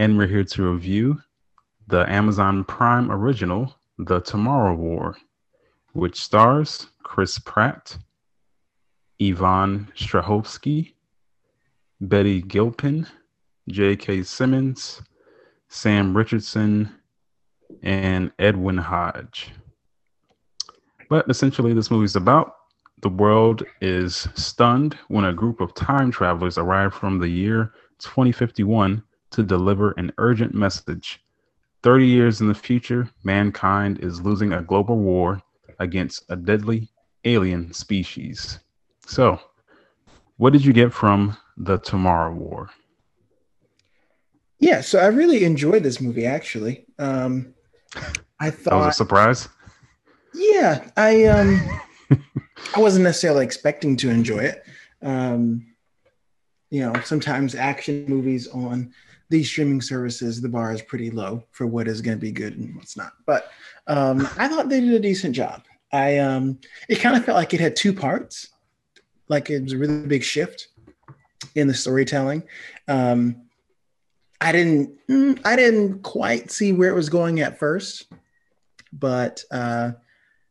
and we're here to review the Amazon Prime original, The Tomorrow War, which stars Chris Pratt, Yvonne Strahovski, Betty Gilpin, J.K. Simmons, Sam Richardson, and Edwin Hodge. But essentially, this movie is about the world is stunned when a group of time travelers arrive from the year 2051 to deliver an urgent message. 30 years in the future, mankind is losing a global war against a deadly alien species. So, what did you get from the Tomorrow War? Yeah, so I really enjoyed this movie actually. Um, I thought that was a surprise. Yeah, I um I wasn't necessarily expecting to enjoy it. Um, you know, sometimes action movies on these streaming services, the bar is pretty low for what is going to be good and what's not. But um, I thought they did a decent job. I um, it kind of felt like it had two parts, like it was a really big shift in the storytelling. Um, I didn't, mm, I didn't quite see where it was going at first, but uh,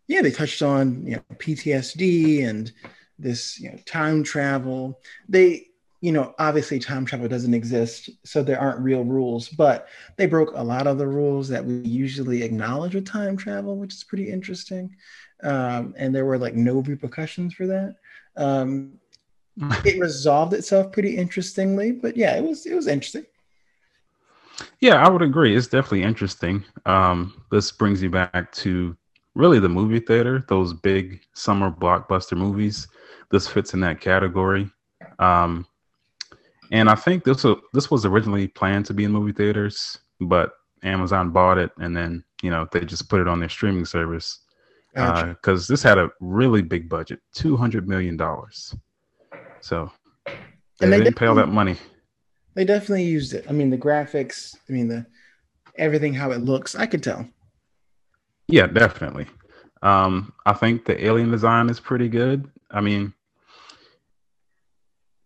yeah, they touched on you know PTSD and this you know time travel. They you know obviously time travel doesn't exist, so there aren't real rules, but they broke a lot of the rules that we usually acknowledge with time travel, which is pretty interesting. Um, and there were like no repercussions for that. Um, it resolved itself pretty interestingly, but yeah, it was it was interesting. Yeah, I would agree. It's definitely interesting. Um, this brings you back to really the movie theater, those big summer blockbuster movies. This fits in that category. Um, and I think this was, this was originally planned to be in movie theaters, but Amazon bought it and then you know they just put it on their streaming service because gotcha. uh, this had a really big budget, two hundred million dollars. So they, and they didn't pay all that money. They definitely used it. I mean, the graphics. I mean, the everything how it looks. I could tell. Yeah, definitely. Um, I think the alien design is pretty good. I mean,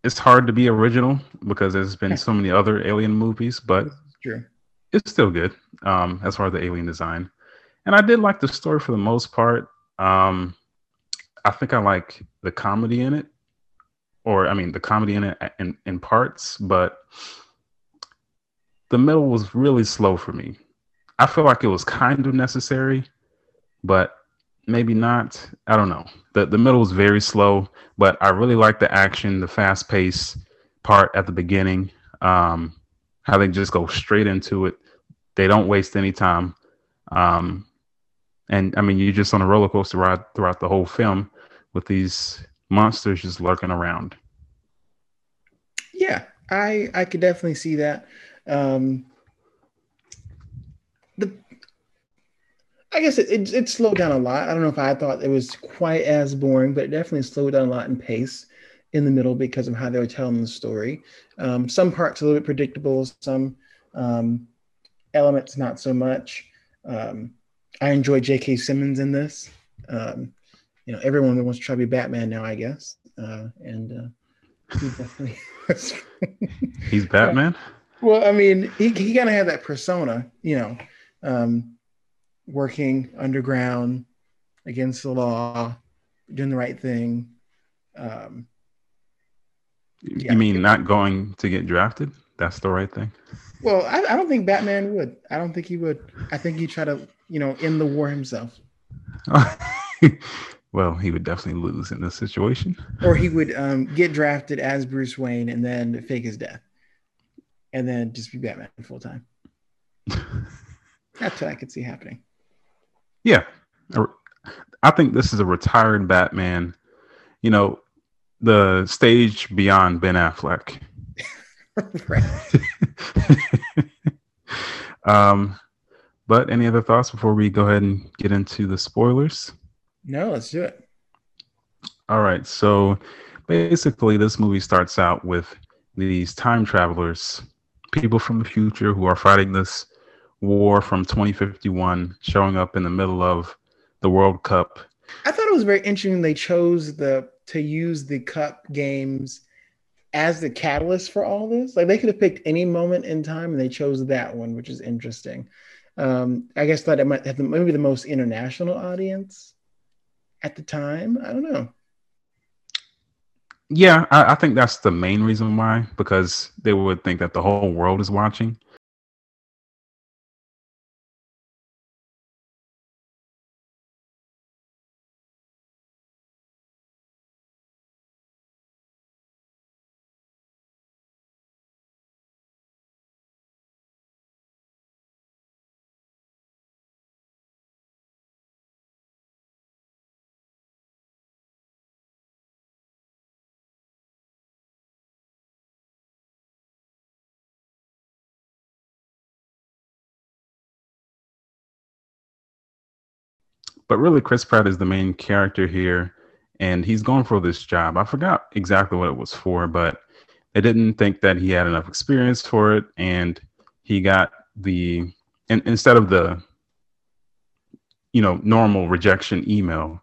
it's hard to be original because there's been so many other alien movies, but True. it's still good um, as far as the alien design. And I did like the story for the most part. Um, I think I like the comedy in it, or I mean, the comedy in it in, in parts, but the middle was really slow for me. I feel like it was kind of necessary, but maybe not. I don't know. The the middle is very slow, but I really like the action, the fast pace part at the beginning. Um, how they just go straight into it. They don't waste any time. Um, and I mean, you're just on a roller coaster ride throughout the whole film with these monsters just lurking around. Yeah, I I could definitely see that. Um, I guess it, it, it, slowed down a lot. I don't know if I thought it was quite as boring, but it definitely slowed down a lot in pace in the middle because of how they were telling the story. Um, some parts a little bit predictable, some um, elements not so much. Um, I enjoy J.K. Simmons in this. Um, you know, everyone wants to try to be Batman now, I guess, uh, and uh, he definitely. He's Batman. Well, I mean, he he kind of had that persona, you know. Um, working underground against the law, doing the right thing. Um, yeah. You mean not going to get drafted? That's the right thing. Well, I, I, don't think Batman would. I don't think he would. I think he'd try to, you know, end the war himself. well, he would definitely lose in this situation. Or he would um, get drafted as Bruce Wayne and then fake his death, and then just be Batman full time. That's what I could see happening. Yeah. I think this is a retired Batman. You know, the stage beyond Ben Affleck. Um, but any other thoughts before we go ahead and get into the spoilers? No, let's do it. All right. So basically, this movie starts out with these time travelers, people from the future who are fighting this war from 2051, showing up in the middle of the World Cup. I thought it was very interesting they chose the to use the cup games as the catalyst for all this. Like they could have picked any moment in time and they chose that one, which is interesting. Um, I guess that it might have the, maybe the most international audience at the time. I don't know. Yeah, I, I think that's the main reason why, because they would think that the whole world is watching. But really, Chris Pratt is the main character here, and he's going for this job. I forgot exactly what it was for, but they didn't think that he had enough experience for it, and he got the and instead of the you know normal rejection email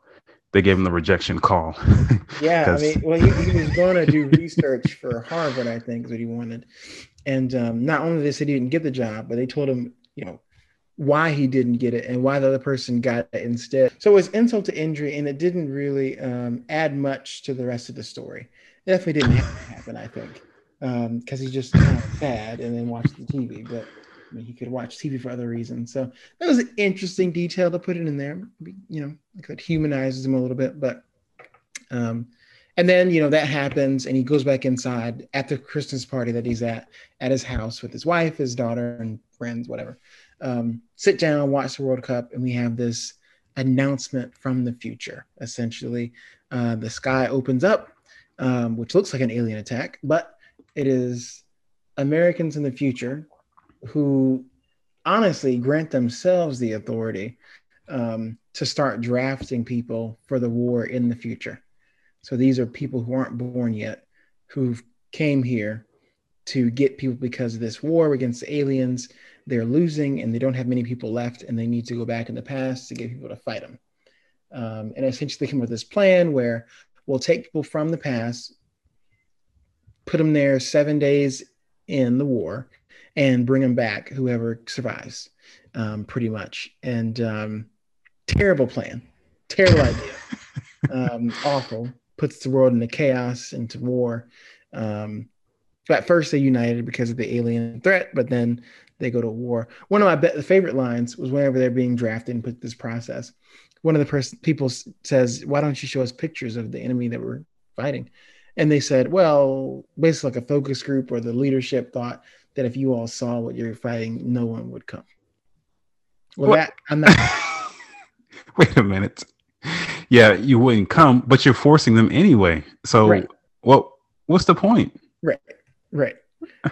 they gave him the rejection call yeah i mean well he, he was going to do research for harvard i think is what he wanted and um, not only they said he didn't get the job but they told him you know why he didn't get it and why the other person got it instead. So it was insult to injury, and it didn't really um, add much to the rest of the story. It definitely didn't happen, I think, because um, he just kind of sad and then watched the TV. But I mean, he could watch TV for other reasons. So that was an interesting detail to put it in there. You know, it humanizes him a little bit, but. Um, and then you know that happens, and he goes back inside at the Christmas party that he's at at his house with his wife, his daughter, and friends, whatever um, sit down, watch the World Cup, and we have this announcement from the future. Essentially, uh, the sky opens up, um, which looks like an alien attack, but it is Americans in the future who honestly grant themselves the authority um, to start drafting people for the war in the future. So these are people who aren't born yet, who came here to get people because of this war against aliens they're losing and they don't have many people left and they need to go back in the past to get people to fight them. Um, and essentially come up with this plan where we'll take people from the past, put them there seven days in the war, and bring them back, whoever survives, um, pretty much. And um, terrible plan, terrible idea, um, awful, puts the world into chaos, into war. Um, at first, they united because of the alien threat, but then they go to war. One of my be- favorite lines was whenever they're being drafted and put this process. One of the person people says, "Why don't you show us pictures of the enemy that we're fighting?" And they said, "Well, basically, like a focus group or the leadership thought that if you all saw what you're fighting, no one would come." Well, what? that I'm not. Wait a minute. Yeah, you wouldn't come, but you're forcing them anyway. So, right. what? What's the point? Right. Right.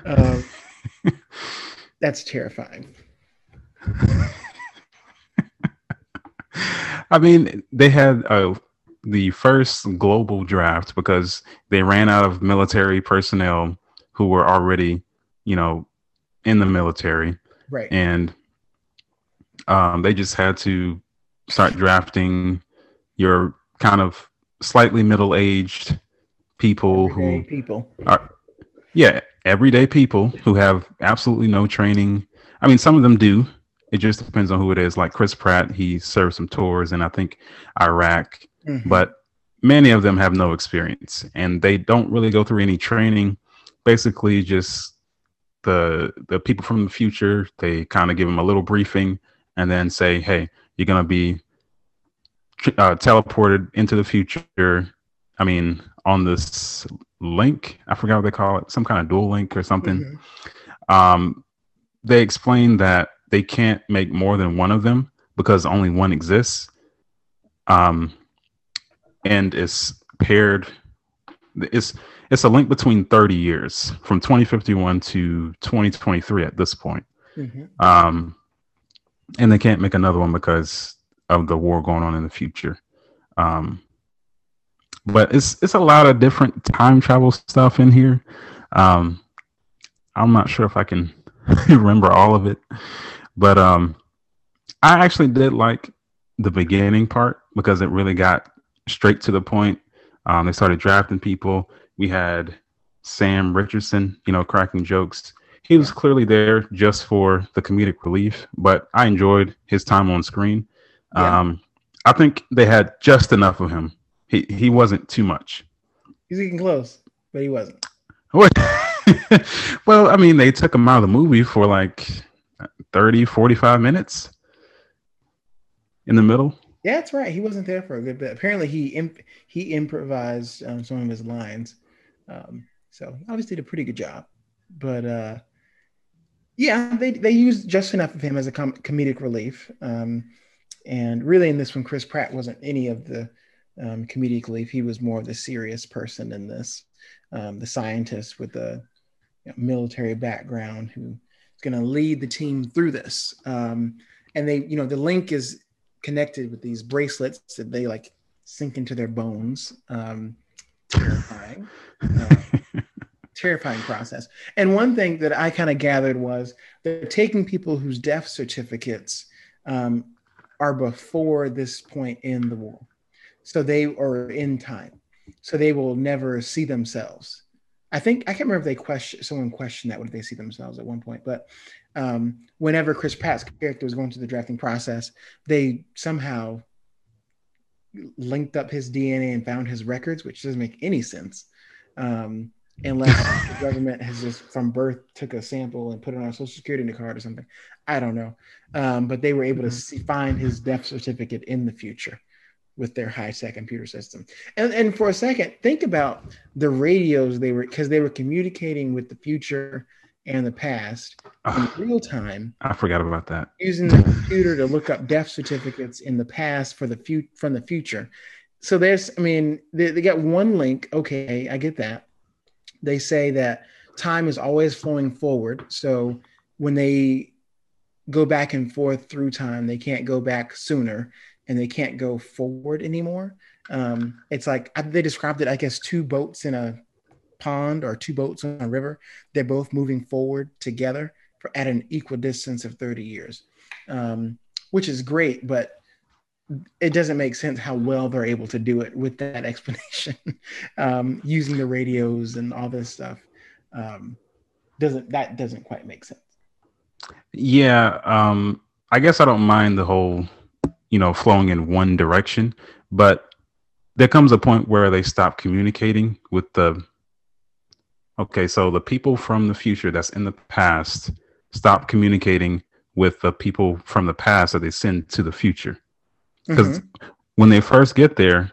Um, that's terrifying. I mean, they had uh, the first global draft because they ran out of military personnel who were already, you know, in the military. Right. And um, they just had to start drafting your kind of slightly middle aged people Everyday who people are yeah, everyday people who have absolutely no training. I mean, some of them do. It just depends on who it is. Like Chris Pratt, he served some tours in I think Iraq, mm-hmm. but many of them have no experience and they don't really go through any training. Basically, just the the people from the future. They kind of give them a little briefing and then say, "Hey, you're gonna be uh, teleported into the future." I mean, on this link. I forgot what they call it, some kind of dual link or something. Mm-hmm. Um, they explain that they can't make more than one of them because only one exists. Um, and it's paired. It's it's a link between 30 years from 2051 to 2023 at this point. mm-hmm. um, and they can't make another one because of the war going on in the future. Um, but it's it's a lot of different time travel stuff in here. Um, I'm not sure if I can remember all of it, but um, I actually did like the beginning part because it really got straight to the point. Um, they started drafting people. We had Sam Richardson, you know, cracking jokes. He was clearly there just for the comedic relief, but I enjoyed his time on screen. Yeah. Um, I think they had just enough of him. He he wasn't too much. He's getting close, but he wasn't. well, I mean, they took him out of the movie for like 30, 45 minutes in the middle. Yeah, that's right. He wasn't there for a good bit. Apparently, he imp- he improvised um, some of his lines, um, so he obviously did a pretty good job. But uh, yeah, they they used just enough of him as a com- comedic relief. Um, and really, in this one, Chris Pratt wasn't any of the um, comedic relief. He was more of the serious person in this, um, the scientist with the you know, military background who is going to lead the team through this. Um, and they, you know, the link is connected with these bracelets that they like sink into their bones. Um, terrifying. Uh, terrifying process. And one thing that I kind of gathered was they're taking people whose death certificates um, are before this point in the war. So they are in time. So they will never see themselves. I think I can't remember if they question someone questioned that would they see themselves at one point, but um, whenever Chris Pratt's character was going through the drafting process, they somehow linked up his DNA and found his records, which doesn't make any sense. Um, unless the government has just from birth took a sample and put it on a social security card or something. I don't know. Um, but they were able to mm-hmm. see, find his death certificate in the future with their high tech computer system. And, and for a second, think about the radios they were, because they were communicating with the future and the past ah. in real time. I forgot about that. Using the computer to look up death certificates in the past for the few from the future. So there's, I mean, they, they got one link. Okay, I get that they say that time is always flowing forward. So when they go back and forth through time, they can't go back sooner and they can't go forward anymore. Um, it's like they described it, I guess, two boats in a pond or two boats on a river. They're both moving forward together for, at an equal distance of 30 years, um, which is great. But it doesn't make sense how well they're able to do it with that explanation um, using the radios and all this stuff um, doesn't that doesn't quite make sense yeah um, i guess i don't mind the whole you know flowing in one direction but there comes a point where they stop communicating with the okay so the people from the future that's in the past stop communicating with the people from the past that they send to the future because mm-hmm. when they first get there,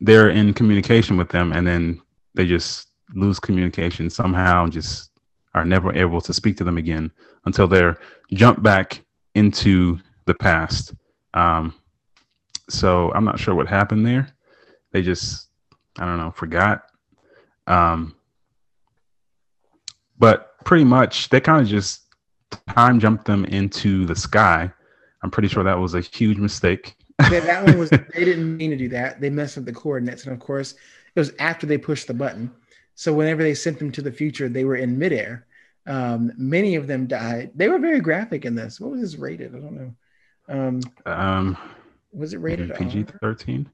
they're in communication with them, and then they just lose communication somehow, and just are never able to speak to them again until they're jumped back into the past. Um, so I'm not sure what happened there. They just, I don't know, forgot. Um, but pretty much they kind of just time jumped them into the sky. I'm pretty sure that was a huge mistake that, that one was they didn't mean to do that. They messed up the coordinates, and of course, it was after they pushed the button. So whenever they sent them to the future, they were in midair. Um, many of them died. They were very graphic in this. What was this rated? I don't know. Um, um was it rated PG thirteen?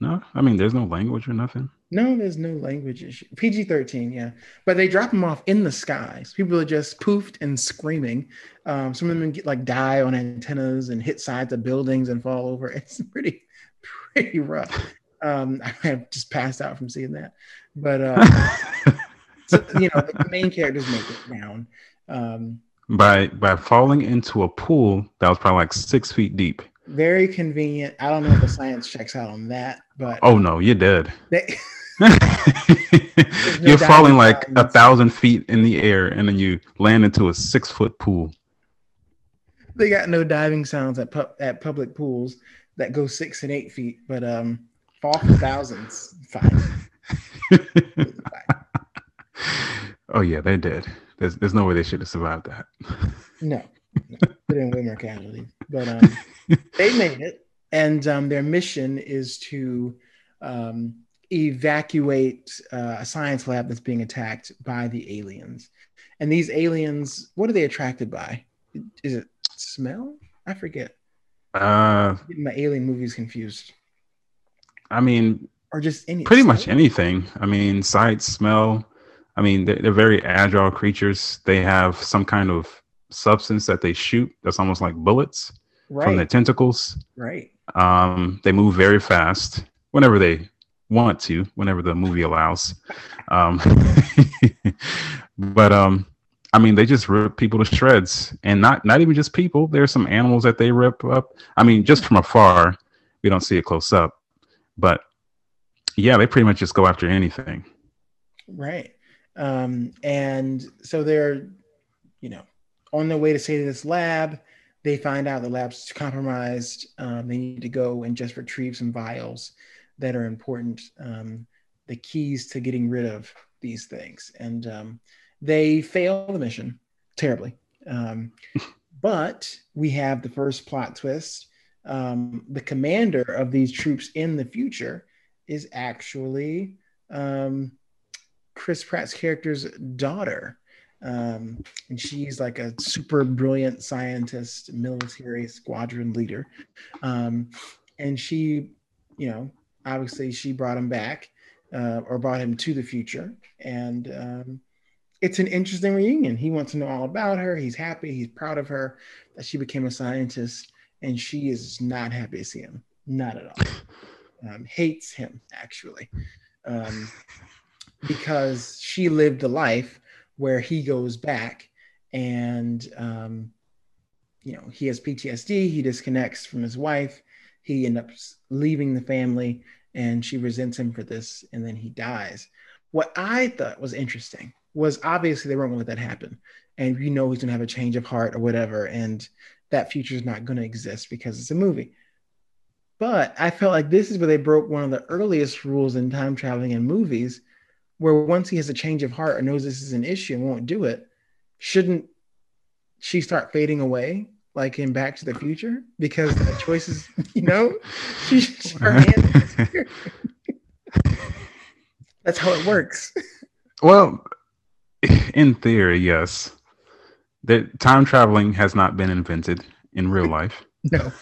No, I mean there's no language or nothing. No, there's no language issue. PG 13, yeah. But they drop them off in the skies. People are just poofed and screaming. Um, some of them get like die on antennas and hit sides of buildings and fall over. It's pretty, pretty rough. Um, I have just passed out from seeing that. But, uh, so, you know, the main characters make it down. Um, by by falling into a pool that was probably like six feet deep. Very convenient. I don't know if the science checks out on that, but oh no, you're dead. They, You're falling like a thousand feet in the air, and then you land into a six foot pool. They got no diving sounds at pu- at public pools that go six and eight feet, but um, fall for thousands, fine. oh yeah, they did. There's there's no way they should have survived that. No, no they didn't way more casualties, but um, they made it, and um, their mission is to um, evacuate uh, a science lab that's being attacked by the aliens. And these aliens, what are they attracted by? Is it smell? I forget. Uh, my alien movies confused. I mean, or just any pretty much anything. I mean, sight, smell. I mean, they're, they're very agile creatures. They have some kind of substance that they shoot that's almost like bullets right. from their tentacles. Right. Um, they move very fast whenever they want to, whenever the movie allows. Um, but um, I mean, they just rip people to shreds, and not not even just people. There's some animals that they rip up. I mean, just from afar, we don't see it close up, but yeah, they pretty much just go after anything. Right. Um, and so they're, you know, on their way to say to this lab. They find out the lab's compromised. Um, they need to go and just retrieve some vials that are important, um, the keys to getting rid of these things. And um, they fail the mission terribly. Um, but we have the first plot twist. Um, the commander of these troops in the future is actually um, Chris Pratt's character's daughter. Um, and she's like a super brilliant scientist, military squadron leader. Um, and she, you know, obviously she brought him back uh, or brought him to the future. And um, it's an interesting reunion. He wants to know all about her. He's happy. He's proud of her that she became a scientist. And she is not happy to see him. Not at all um, hates him actually, um, because she lived a life where he goes back and um, you know he has PTSD. He disconnects from his wife. He ends up leaving the family, and she resents him for this, and then he dies. What I thought was interesting was obviously they weren't going to let that happen, and you know he's going to have a change of heart or whatever, and that future is not going to exist because it's a movie. But I felt like this is where they broke one of the earliest rules in time traveling in movies, where once he has a change of heart or knows this is an issue and won't do it, shouldn't she start fading away like in Back to the Future? Because the choices, you know, she, her hand. That's how it works. Well, in theory, yes. That time traveling has not been invented in real life. No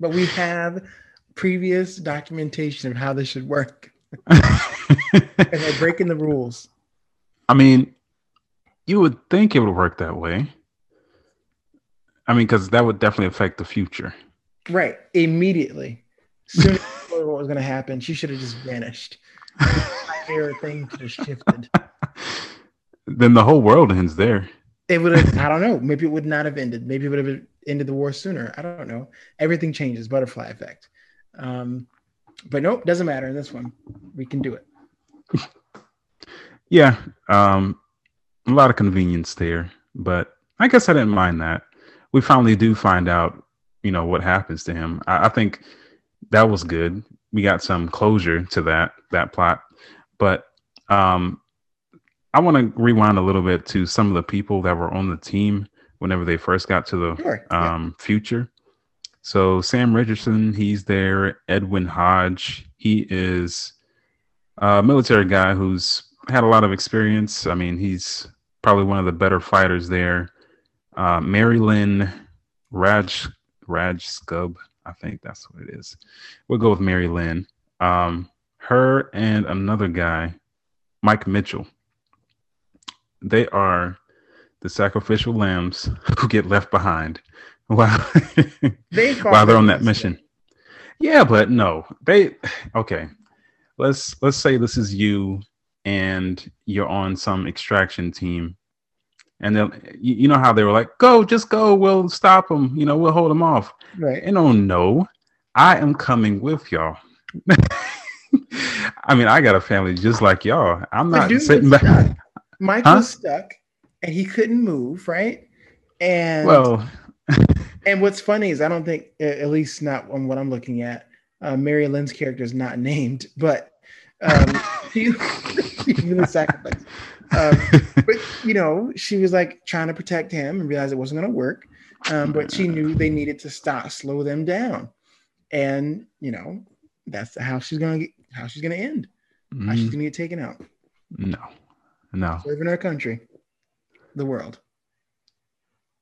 but we have previous documentation of how this should work. And they're breaking the rules. I mean, you would think it would work that way. I mean, because that would definitely affect the future. Right. Immediately. Soon as what was going to happen, she should have just vanished. The entire thing have shifted. Then the whole world ends there. It would have, I don't know. Maybe it would not have ended. Maybe it would have ended the war sooner. I don't know. Everything changes, butterfly effect. Um, but nope, doesn't matter in this one. We can do it. yeah, um, a lot of convenience there, but I guess I didn't mind that. We finally do find out, you know, what happens to him. I, I think that was good. We got some closure to that that plot, but um, I want to rewind a little bit to some of the people that were on the team whenever they first got to the sure. um, future. So Sam Richardson, he's there. Edwin Hodge, he is a military guy who's had a lot of experience. I mean, he's probably one of the better fighters there. Uh, Mary Lynn Raj Raj Scub, I think that's what it is. We'll go with Mary Lynn. Um, her and another guy, Mike Mitchell. They are the sacrificial lambs who get left behind while, they while they're on that mission. Yeah, but no, they okay. Let's let's say this is you and you're on some extraction team, and then you, you know how they were like, "Go, just go. We'll stop them. You know, we'll hold them off." Right. And oh no, I am coming with y'all. I mean, I got a family just like y'all. I'm not sitting back. Mike huh? was stuck and he couldn't move, right? And well, and what's funny is I don't think, at least not on what I'm looking at, uh, Mary Lynn's character is not named, but um, he, he really sacrificed. um, but you know, she was like trying to protect him and realized it wasn't going to work. Um, but she knew they needed to stop, slow them down, and you know, that's how she's gonna get, how she's gonna end. How she's Mm, gonna get taken out, no, no. serving our country, the world.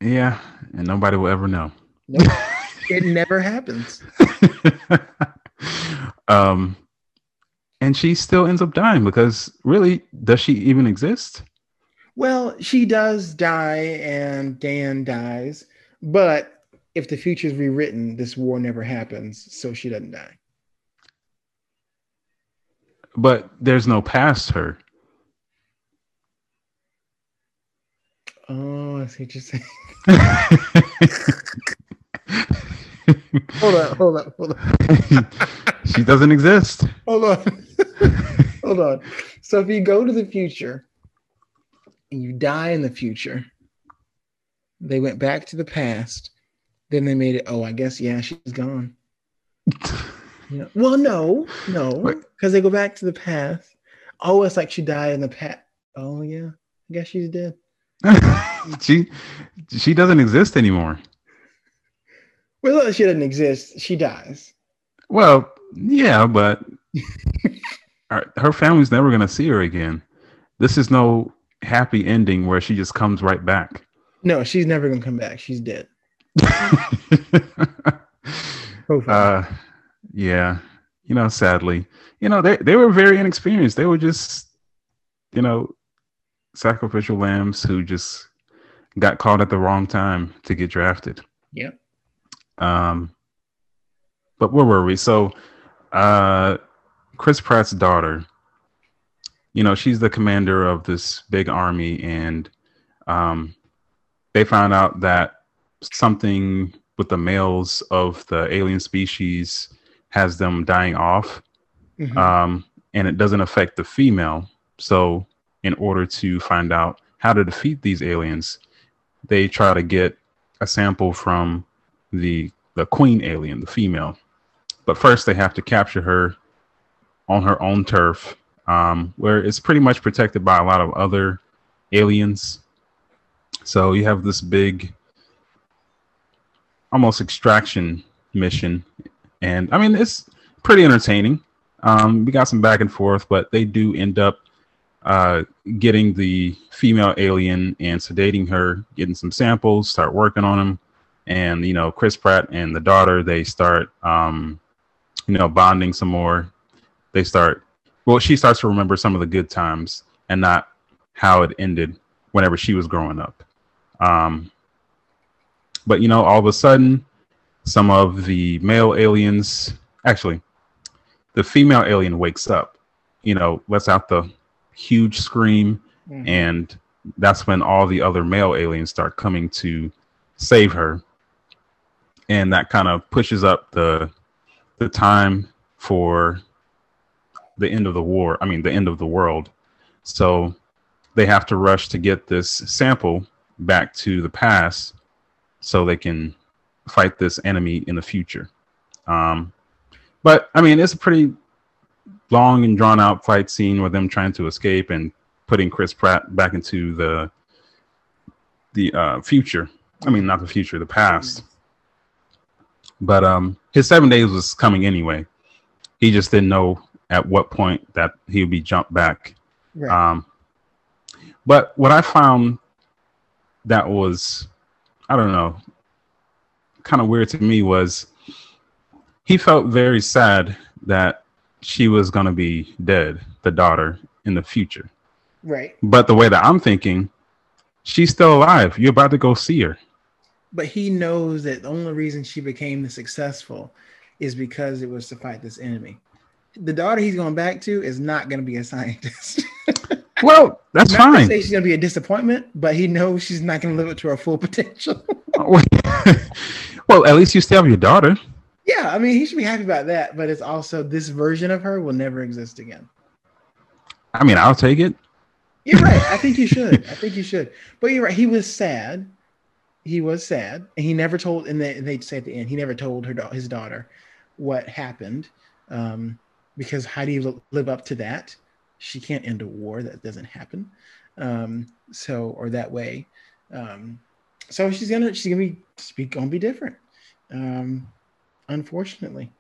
Yeah, and nobody will ever know. Nope. it never happens. um, and she still ends up dying because really, does she even exist? Well, she does die, and Dan dies, but if the future is rewritten, this war never happens, so she doesn't die. But there's no past her. Oh, I see what you're saying. Hold on, hold on, hold on, she doesn't exist. hold on, hold on. So if you go to the future and you die in the future, they went back to the past, then they made it. Oh, I guess yeah, she's gone. Yeah. Well, no, no, because they go back to the past. Oh, it's like she died in the past. Oh yeah, I guess she's dead. she she doesn't exist anymore. Well, she doesn't exist. She dies. Well, yeah, but her, family's never gonna see her again. This is no happy ending where she just comes right back. No, she's never gonna come back. She's dead. Uh, yeah, you know, sadly, you know, they they were very inexperienced. They were just, you know, sacrificial lambs who just got caught at the wrong time to get drafted. Yep. Um, but where were we? So, uh, Chris Pratt's daughter, you know, she's the commander of this big army, and um, they found out that something with the males of the alien species has them dying off, Mhm. um, and it doesn't affect the female. So, in order to find out how to defeat these aliens, they try to get a sample from the the queen alien, the female. But first, they have to capture her on her own turf, um, where it's pretty much protected by a lot of other aliens. So you have this big, almost extraction mission, and I mean it's pretty entertaining. Um, we got some back and forth, but they do end up uh, getting the female alien and sedating her, getting some samples, start working on them, and you know Chris Pratt and the daughter they start um, you know bonding some more. They start well, she starts to remember some of the good times and not how it ended whenever she was growing up. Um, but you know, all of a sudden, some of the male aliens, actually, the female alien wakes up. You know, lets out the huge scream, Mhm. and that's when all the other male aliens start coming to save her and that kind of pushes up the the time for the end of the war i mean the end of the world so they have to rush to get this sample back to the past so they can fight this enemy in the future um but i mean it's a pretty long and drawn out fight scene with them trying to escape and putting Chris Pratt back into the the uh, future. I mean, not the future, the past. But um, his seven days was coming anyway. He just didn't know at what point that he would be jumped back. Right. Um, but what I found that was, I don't know, kind of weird to me was he felt very sad that she was going to be dead, the daughter, in the future. right. But the way that I'm thinking, she's still alive. You're about to go see her. But he knows that the only reason she became successful is because it was to fight this enemy. The daughter he's going back to is not going to be a scientist. Well, that's not fine. say she's going to be a disappointment, but he knows she's not going to live up to her full potential. well, at least you still have your daughter. yeah, I mean, he should be happy about that. But it's also this version of her will never exist again. I mean, I'll take it. You're right. I think you should. I think you should. But you're right. He was sad. He was sad, and he never told. And they they say at the end, he never told her his daughter what happened, um, because how do you li- live up to that? She can't end a war. That doesn't happen. Um, so or that way. Um, so she's gonna she's gonna be she's gonna be different. Um, unfortunately,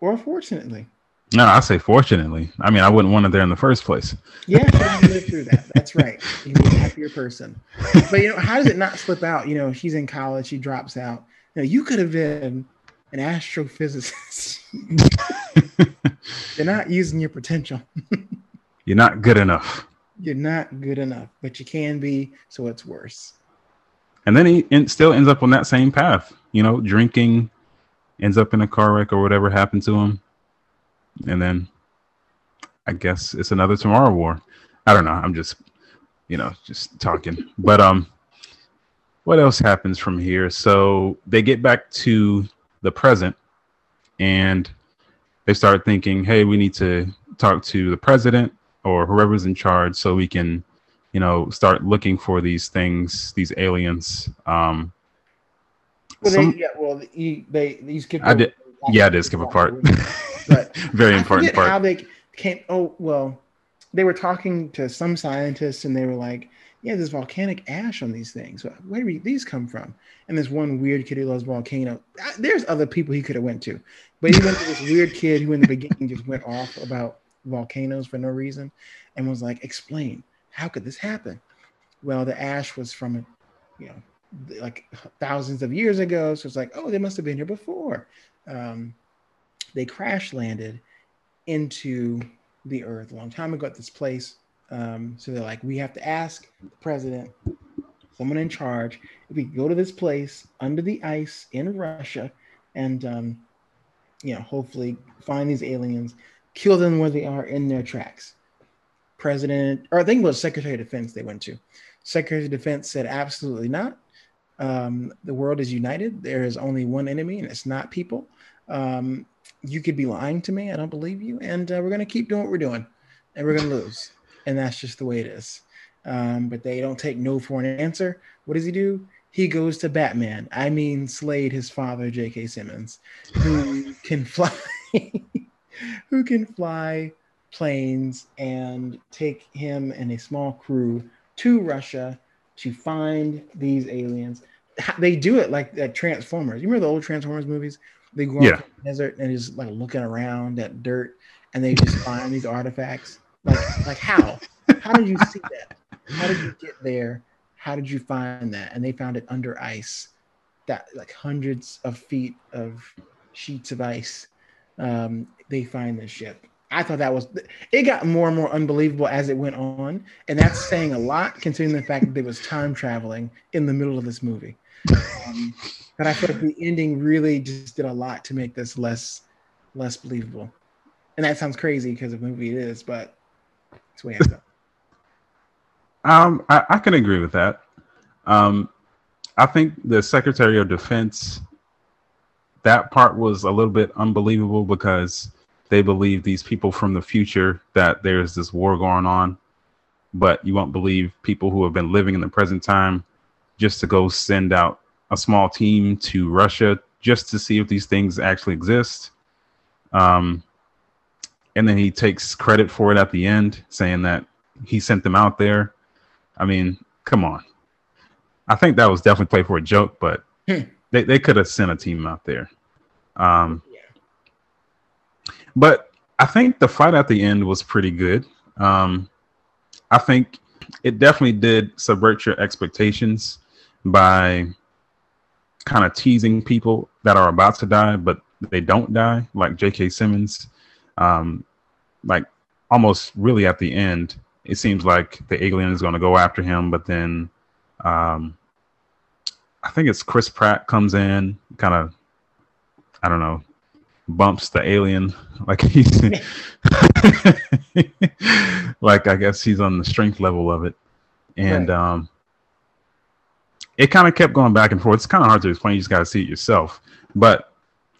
or fortunately. No, I say fortunately. I mean, I wouldn't want it there in the first place. Yeah, you live through that. That's right. You can be a happier person. But you know, how does it not slip out? You know, she's in college, she drops out. You know, you could have been an astrophysicist. You're not using your potential. You're not good enough. You're not good enough, but you can be, so it's worse. And then he in, still ends up on that same path, you know, drinking, ends up in a car wreck or whatever happened to him. And then I guess it's another tomorrow war. I don't know. I'm just, you know, just talking. But um what else happens from here? So they get back to the present and they start thinking, hey, we need to talk to the president or whoever's in charge so we can, you know, start looking for these things, these aliens. Um, well, some, they, yeah, well, he, they, you skipped. I did. Yeah, I did skip a part. But Very important part. How they came? Oh, well, they were talking to some scientists, and they were like, "Yeah, there's volcanic ash on these things. Where do these come from?" And this one weird kid who loves volcano. There's other people he could have went to, but he went to this weird kid who, in the beginning, just went off about volcanoes for no reason and was like, explain, how could this happen? Well, the ash was from, you know, like thousands of years ago. So it's like, oh, they must have been here before. Um, they crash landed into the earth a long time ago at this place. Um, so they're like, we have to ask the president, someone in charge, if we go to this place under the ice in Russia and, um, you know, hopefully find these aliens kill them where they are in their tracks. President, or I think it was Secretary of Defense they went to. Secretary of Defense said, absolutely not. Um, the world is united. There is only one enemy, and it's not people. Um, you could be lying to me. I don't believe you. And uh, we're going to keep doing what we're doing, and we're going to lose. And that's just the way it is. Um, but they don't take no for an answer. What does he do? He goes to Batman. I mean, Slade, his father, J.K. Simmons, who can fly. who can fly planes and take him and a small crew to Russia to find these aliens. They do it like that Transformers. You remember the old Transformers movies? They go yeah. the desert and just like looking around at dirt and they just find these artifacts. Like, like how? How did you see that? How did you get there? How did you find that? And they found it under ice, that like hundreds of feet of sheets of ice um, they find the ship. I thought that was it got more and more unbelievable as it went on, and that's saying a lot considering the fact that there was time traveling in the middle of this movie. Um, but I feel like the ending really just did a lot to make this less less believable. And that sounds crazy because of the movie it is, but it's way I. Um, I, I can agree with that. Um, I think the Secretary of Defense that part was a little bit unbelievable because they believe these people from the future that there's this war going on, but you won't believe people who have been living in the present time just to go send out a small team to Russia just to see if these things actually exist. Um, and then he takes credit for it at the end, saying that he sent them out there. I mean, come on. I think that was definitely played for a joke, but hmm they, they could have sent a team out there. Um, yeah. But I think the fight at the end was pretty good. Um, I think it definitely did subvert your expectations by kind of teasing people that are about to die, but they don't die, like J.K. Simmons. Um, like almost really at the end, it seems like the alien is going to go after him, but then um, I think it's Chris Pratt comes in, kind of, I don't know, bumps the alien like he's like I guess he's on the strength level of it, and right. um, it kind of kept going back and forth. It's kind of hard to explain. You just got to see it yourself, but.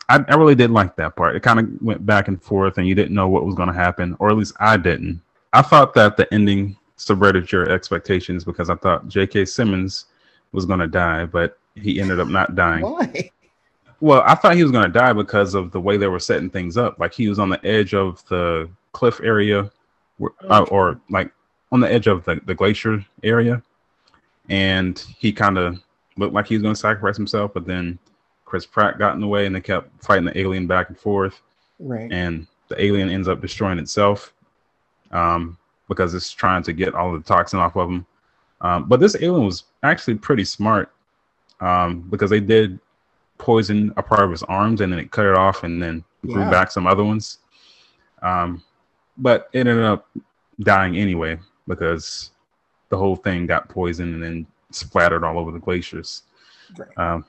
I, I really did like that part. It kind of went back and forth, and you didn't know what was going to happen, or at least I didn't. I thought that the ending subverted your expectations because I thought J.K. Simmons was going to die, but he ended up not dying. Why? Well, I thought he was going to die because of the way they were setting things up. Like he was on the edge of the cliff area, where, uh, okay. uh, or like on the edge of the, the glacier area, and he kind of looked like he was going to sacrifice himself, but then Chris Pratt got in the way, and they kept fighting the alien back and forth. Right. And the alien ends up destroying itself um, because it's trying to get all the toxin off of him. Um, but this alien was actually pretty smart um, because they did poison a part of his arms and then it cut it off and then grew Yeah. back some other ones. Um, but it ended up dying anyway because the whole thing got poisoned and then splattered all over the glaciers, Right. um,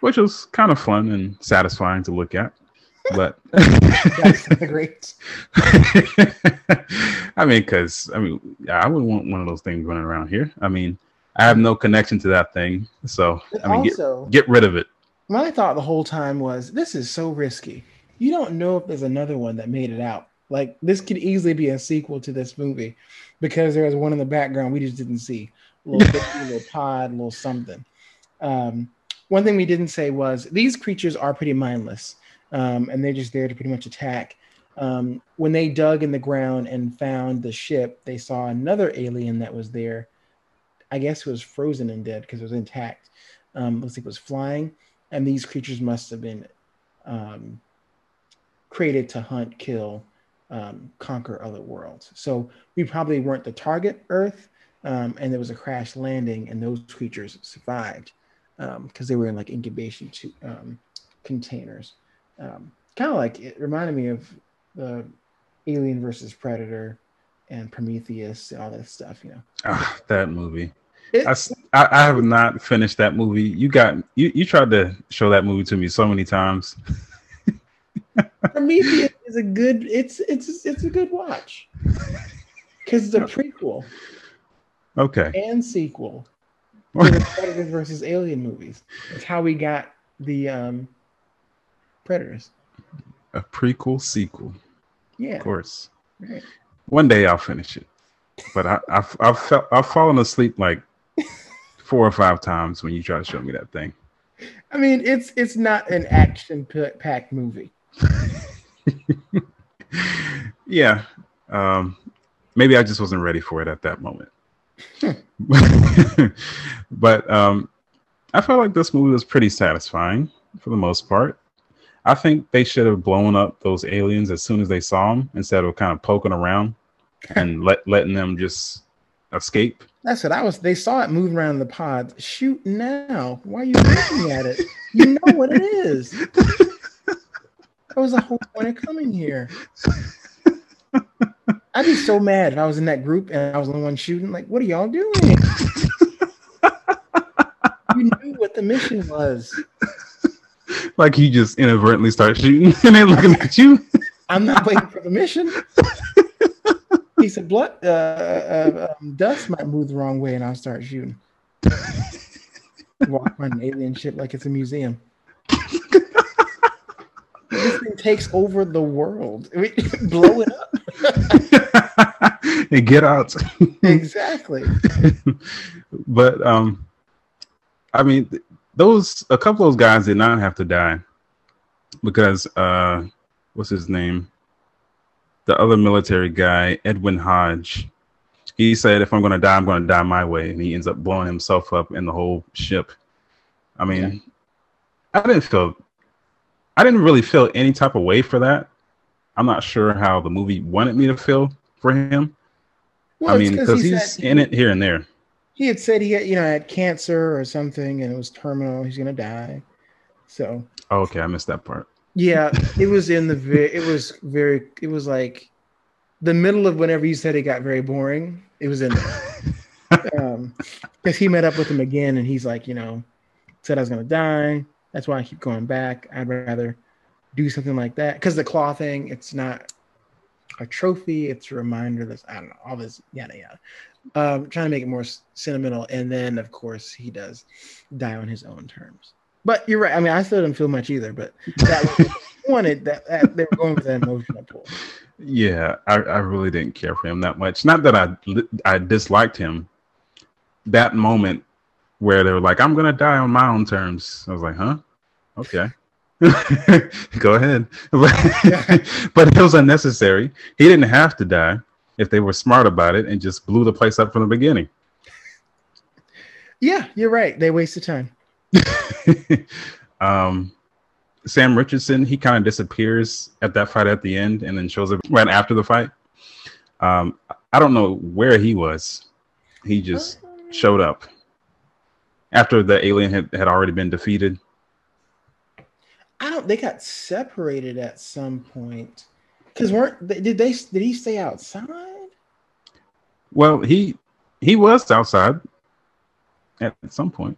which was kind of fun and satisfying to look at. But That's great. I mean, because I mean, yeah, I wouldn't want one of those things running around here. I mean, I have no connection to that thing, so But I mean, get, get rid of it. my thought the whole time was this is so risky. You don't know if there's another one that made it out. Like this could easily be a sequel to this movie because there was one in the background we just didn't see. A little, bit, a little pod, a little something. Um, one thing we didn't say was these creatures are pretty mindless, um, and they're just there to pretty much attack. Um, when they dug in the ground and found the ship, they saw another alien that was there. I guess it was frozen and dead because it was intact. Um, looks like it was flying, and these creatures must have been um, created to hunt, kill, um, conquer other worlds. So we probably weren't the target Earth, um, and there was a crash landing, and those creatures survived because they were in like incubation to, um, containers. Um, kind of like it reminded me of the Alien versus Predator and Prometheus and all that stuff. You know, Ah, that movie. It- I- I have not finished that movie. You got you, you tried to show that movie to me so many times. Prometheus is a good. It's it's it's a good watch because it's a prequel Okay. and sequel to Predators versus Alien movies. It's how we got the um, Predators. A prequel sequel, Yeah. of course. Right. One day I'll finish it. But I, I've I've felt I've fallen asleep like four or five times when you try to show me that thing. I mean, it's it's not an action packed movie. yeah. Um, maybe I just wasn't ready for it at that moment. but um, I felt like this movie was pretty satisfying for the most part. I think they should have blown up those aliens as soon as they saw them instead of kind of poking around and let letting them just escape. That's what I was. They saw it moving around in the pod. Shoot now! Why are you looking at it? You know what it is. That was the whole point of coming here. I'd be so mad if I was in that group and I was the only one shooting. Like, what are y'all doing? you knew what the mission was. Like you just inadvertently start shooting and they're looking at you. I'm not waiting for the mission. Piece of blood, uh, uh, um, dust might move the wrong way, and I'll start shooting. Walk on an alien ship like it's a museum. This thing takes over the world. I mean, blow it up. and get out. exactly. but um I mean those a couple of those guys did not have to die because uh what's his name? The other military guy, Edwin Hodge. He said if I'm gonna die, I'm gonna die my way, and he ends up blowing himself up in the whole ship. I mean, I didn't feel I didn't really feel any type of way for that. I'm not sure how the movie wanted me to feel for him. Well, I mean, because he he's in it here and there. He had said he had, you know, had cancer or something, and it was terminal. He's gonna die. So Oh, okay, I missed that part. Yeah, it was in the very. It was very. It was like the middle of whenever you said it got very boring. It was in there um, because he met up with him again, and he's like, you know, said I was gonna die. That's why I keep going back. I'd rather do something like that because the claw thing. It's not a trophy. It's a reminder that I don't know all this yada yada. Um, trying to make it more sentimental, and then of course he does die on his own terms. But you're right. I mean, I still didn't feel much either. But that wanted that, that they were going with that emotional pull. Yeah, I, I really didn't care for him that much. Not that I I disliked him. That moment where they were like, "I'm gonna die on my own terms," I was like, "Huh? Okay, go ahead." but it was unnecessary. He didn't have to die. if they were smart about it and just blew the place up from the beginning. Yeah, you're right. They wasted time. um, Sam Richardson, he kind of disappears at that fight at the end and then shows up right after the fight. Um, I don't know where he was. He just showed up after the alien had, had already been defeated. I don't. They got separated at some point. Because weren't did they did he stay outside? Well, he he was outside at some point.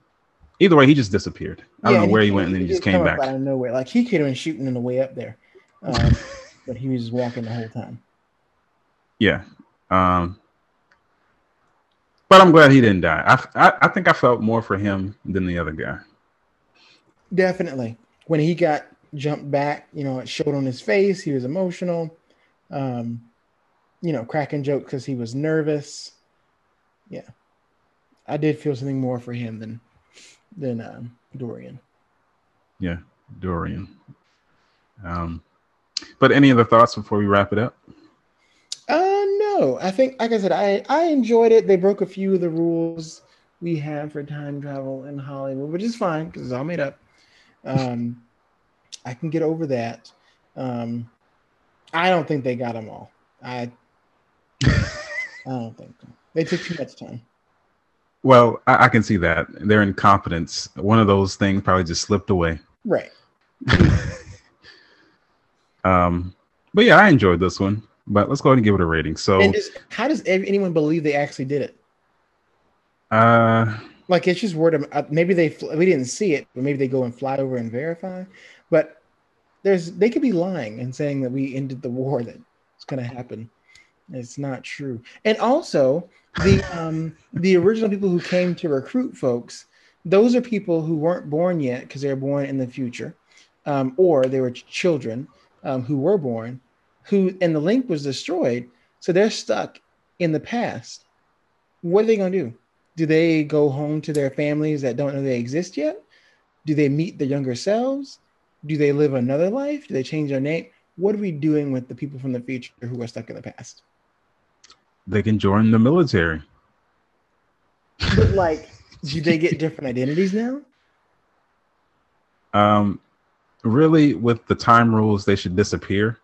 Either way, he just disappeared. I don't know where he, he went, and then he, just came back out of nowhere. Like he could have been shooting in the way up there, um, but he was just walking the whole time. Yeah, um, but I'm glad he didn't die. I, I I think I felt more for him than the other guy. Definitely, when he got jumped back, you know, it showed on his face. He was emotional. Um, you know, cracking jokes because he was nervous. Yeah, I did feel something more for him than than um, Dorian. Yeah, Dorian. Um, but any other thoughts before we wrap it up? Uh, no. I think, like I said, I I enjoyed it. They broke a few of the rules we have for time travel in Hollywood, which is fine because it's all made up. Um, I can get over that. Um, I don't think they got them all. I I don't think so. They took too much time. Well, I, I, can see that their incompetence. One of those things probably just slipped away. Right. um, but yeah, I enjoyed this one. But let's go ahead and give it a rating. So, just, how does anyone believe they actually did it? Uh, like it's just word of uh, maybe they we didn't see it, but maybe they go and fly over and verify. But there's they could be lying and saying that we ended the war that it's going to happen. It's not true. And also, the um, the original people who came to recruit folks, those are people who weren't born yet because they were born in the future, um, or they were children um, who were born, who and the link was destroyed, so they're stuck in the past. What are they gonna do? Do they go home to their families that don't know they exist yet? Do they meet their younger selves? Do they live another life? Do they change their name? What are we doing with the people from the future who are stuck in the past? they can join the military. But like, do they get different identities now? Um, really, with the time rules, they should disappear.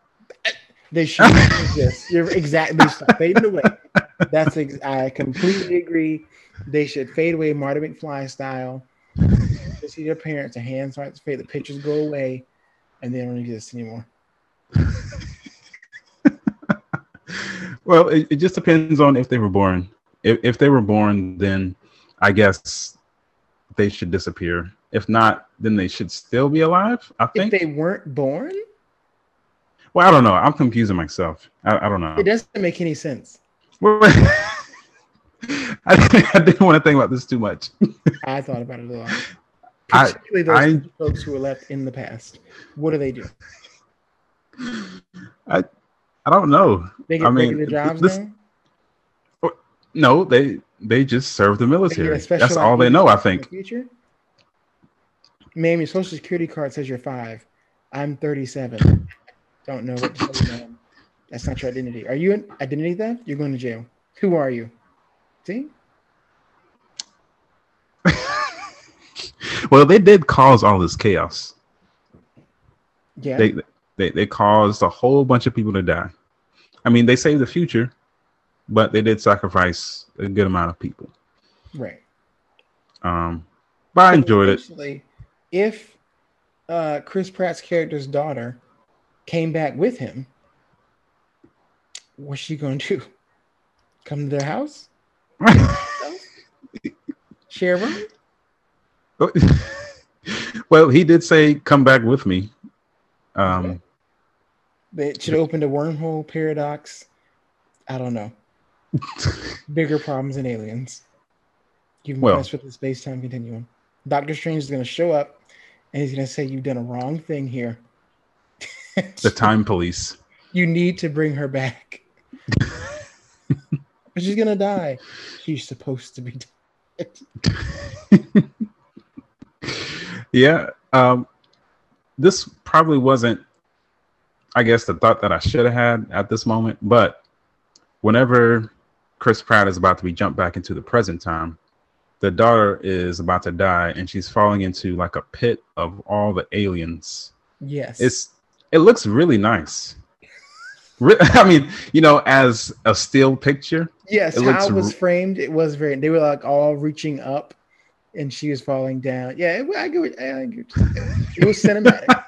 They should exist. You're exactly stop fading away. That's ex- I completely agree. They should fade away, Marty McFly style. You see their parents, their hands start to fade, the pictures go away, and they don't exist anymore. Well, it, it, just depends on if they were born. If, if they were born, then I guess they should disappear. If not, then they should still be alive. I think if they weren't born. Well, I don't know. I'm confusing myself. I, I don't know. It doesn't make any sense. I, I didn't want to think about this too much. I thought about it a lot. Particularly I, those I, folks who were left in the past. What do they do? I I don't know. They get I mean, regular jobs this, now? Oh, no, they they just serve the military. That's all they know. I think. Future. Ma'am, your social security card says you're five. I'm 37. Don't know what to tell you, ma'am. That's not your identity. Are you an identity theft? You're going to jail. Who are you? See? well, they did cause all this chaos. Yeah. They they they caused a whole bunch of people to die. I mean, they saved the future, but they did sacrifice a good amount of people. Right. Um, but I enjoyed it. If uh, Chris Pratt's character's daughter came back with him, what's she going to do? Come to their house? Share room? well, he did say, "Come back with me." Um, okay. They should open a wormhole paradox. I don't know. Bigger problems than aliens. You well, mess with the space time continuum. Doctor Strange is going to show up and he's going to say, You've done a wrong thing here. The time police. You need to bring her back. she's to die. She's supposed to be dead. yeah. Um, this probably wasn't, I guess, the thought that I should have had at this moment. But whenever Chris Pratt is about to be jumped back into the present time, the daughter is about to die and she's falling into like a pit of all the aliens. Yes. It's it looks really nice. I mean, you know, as a still picture. Yes, it how it was framed, it was very. They were like all reaching up, and she was falling down. Yeah, it, I get. I get it was cinematic.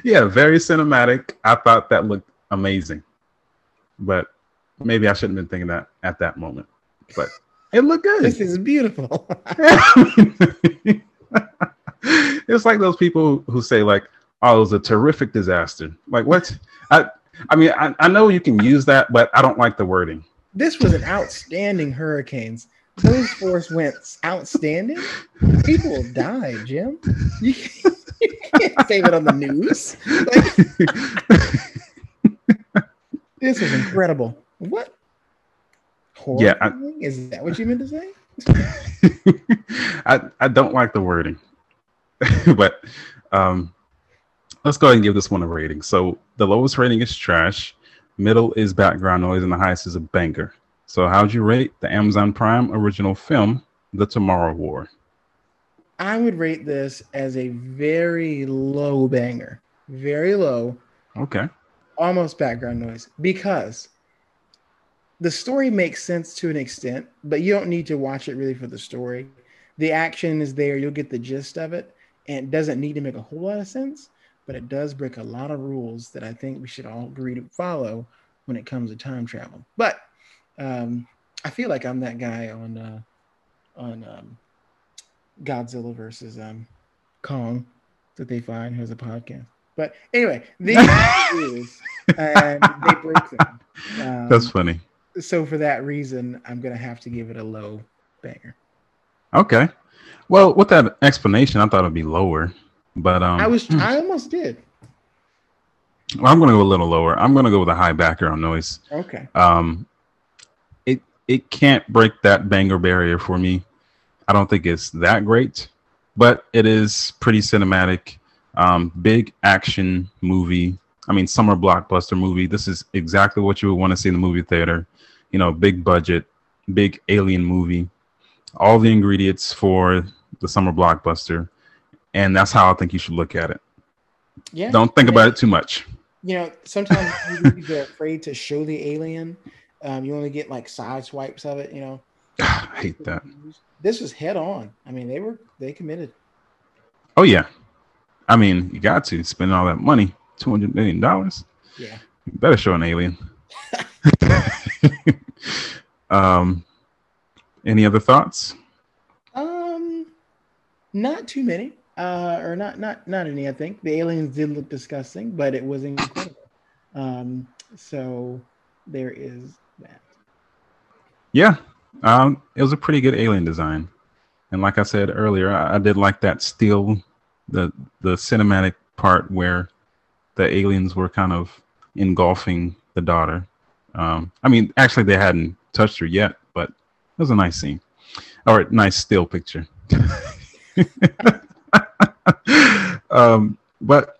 yeah, very cinematic. I thought that looked amazing, but maybe I shouldn't have been thinking that at that moment. But it looked good. This is beautiful. it's like those people who say like, "Oh, it was a terrific disaster." Like what? I I mean, I, I know you can use that, but I don't like the wording. This was an outstanding hurricanes. Those force went outstanding. People died, Jim. You, you can't say it on the news. Like, this was incredible. What? Horror yeah, I, is that what you meant to say? I I don't like the wording, but um, let's go ahead and give this one a rating. So the lowest rating is trash, middle is background noise, and the highest is a banger. So how'd you rate the Amazon Prime original film, The Tomorrow War? I would rate this as a very low banger. Very low. Okay. Almost background noise because the story makes sense to an extent, but you don't need to watch it really for the story. The action is there, you'll get the gist of it, and it doesn't need to make a whole lot of sense but it does break a lot of rules that I think we should all agree to follow when it comes to time travel. But um, I feel like I'm that guy on uh, on um, Godzilla versus um, Kong that they find has a podcast. But anyway, these rules and they break them. Um, That's funny. So for that reason, I'm gonna have to give it a low banger. Okay. Well, with that explanation, I thought it'd be lower. But um, I was hmm. I almost did. Well, I'm going to go a little lower. I'm going to go with a high background noise. Okay. Um, it it can't break that banger barrier for me. I don't think it's that great, but it is pretty cinematic. Um, big action movie. I mean, summer blockbuster movie. This is exactly what you would want to see in the movie theater. You know, big budget, big alien movie. All the ingredients for the summer blockbuster and that's how I think you should look at it. Yeah. Don't think about it too much. You know, sometimes they're afraid to show the alien. Um, you only get like side swipes of it. You know. I hate that. This was head on. I mean, they were they committed. Oh yeah, I mean, you got to spend all that money, two hundred million dollars. Yeah. You better show an alien. um, any other thoughts? Um, not too many uh, or not not not any. I think the aliens did look disgusting, but it was incredible. Um, so there is that. Yeah, um, it was a pretty good alien design, and like I said earlier, I, I did like that still the the cinematic part where the aliens were kind of engulfing the daughter. Um, I mean, actually, they hadn't touched her yet, but it was a nice scene. Or a nice still picture. um, but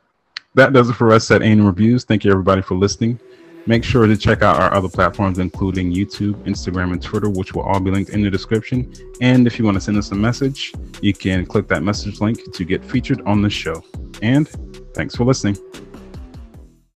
that does it for us at Aim Reviews. Thank you everybody for listening. Make sure to check out our other platforms, including YouTube, Instagram, and Twitter, which will all be linked in the description. And if you want to send us a message, you can click that message link to get featured on the show. And thanks for listening.